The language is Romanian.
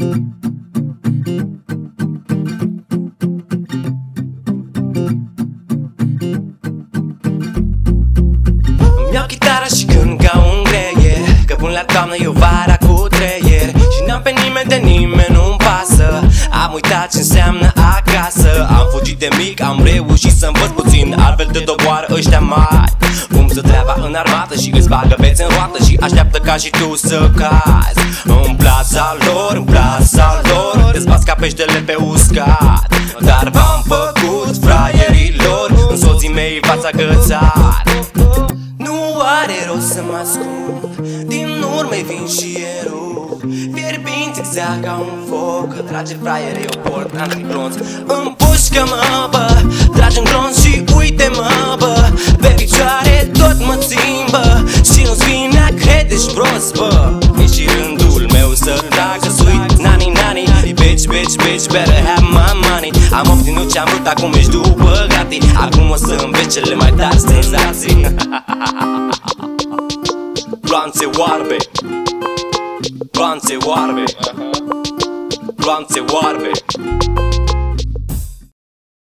Îmi iau chitara și când ca un greier Că până la toamnă eu vara cu treier. Și n-am pe nimeni de nimeni nu-mi pasă. Am uitat ce înseamnă acasă. Am fugit de mic, am reușit să învăț puțin. Altfel de doboară ăștia mari. Cum să treaba în armată și îți bagă bețe în roată Și așteaptă ca și tu să cazi. În plața lor, în plața lor Dezbați ca peștele pe uscat. Dar v-am făcut fraierilor Însoții mei v-ați agățat nu are rost să mă ascund Din urmă vin și erou Fierbinți exact ca un foc Că trage fraier, eu port antiglonț Împușcă-mă, bă bă E și rândul meu să trag să sweet Nani, nani. Bitch, bitch, bitch, better have my money. Am obținut ce-am vrut, acum ești după gati Acum o să înveți cele mai tari senzații. Planțe oarbe. Planțe oarbe. Planțe oarbe